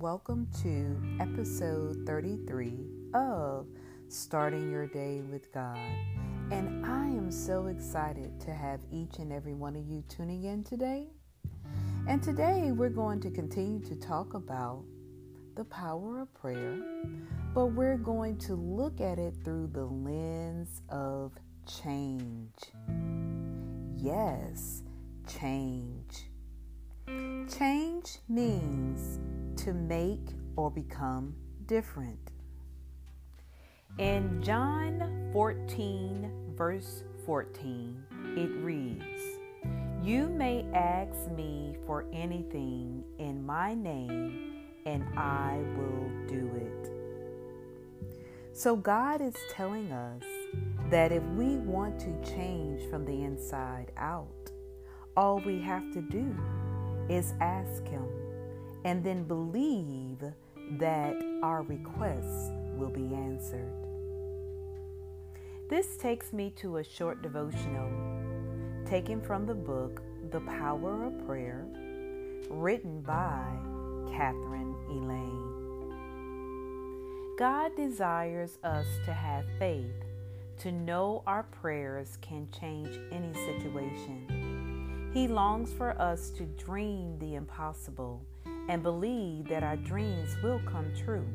welcome to episode 33 of Starting Your Day with God. And I am so excited to have each and every one of you tuning in today. And today we're going to continue to talk about the power of prayer, but we're going to look at it through the lens of change. Yes, change. Change means to make or become different. In John 14, verse 14, it reads, You may ask me for anything in my name, and I will do it. So, God is telling us that if we want to change from the inside out, all we have to do is ask Him and then believe that our requests will be answered. This takes me to a short devotional taken from the book The Power of Prayer, written by Catherine Elaine. God desires us to have faith, to know our prayers can change any situation. He longs for us to dream the impossible and believe that our dreams will come true.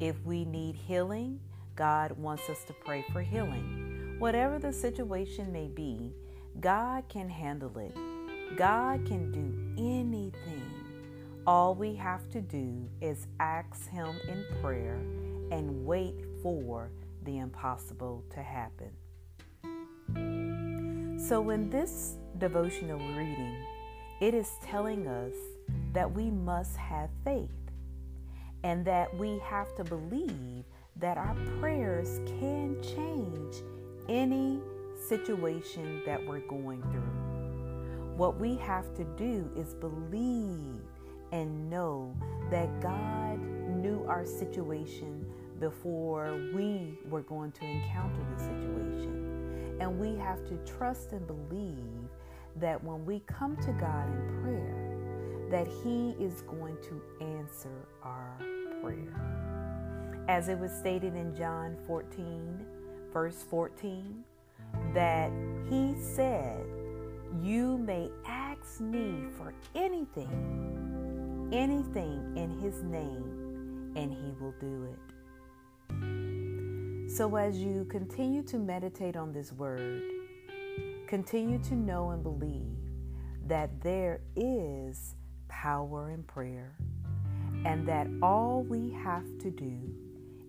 If we need healing, God wants us to pray for healing. Whatever the situation may be, God can handle it. God can do anything. All we have to do is ask Him in prayer and wait for the impossible to happen. So, in this devotional reading, it is telling us that we must have faith and that we have to believe that our prayers can change any situation that we're going through. What we have to do is believe and know that God knew our situation before we were going to encounter the situation. And we have to trust and believe that when we come to God in prayer, that He is going to answer our prayer. As it was stated in John 14, verse 14, that He said, You may ask me for anything, anything in His name, and He will do it. So, as you continue to meditate on this word, continue to know and believe that there is power in prayer, and that all we have to do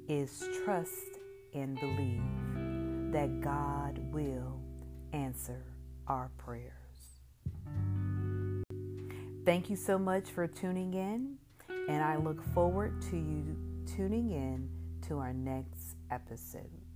is trust and believe that God will answer our prayers. Thank you so much for tuning in, and I look forward to you tuning in to our next episode.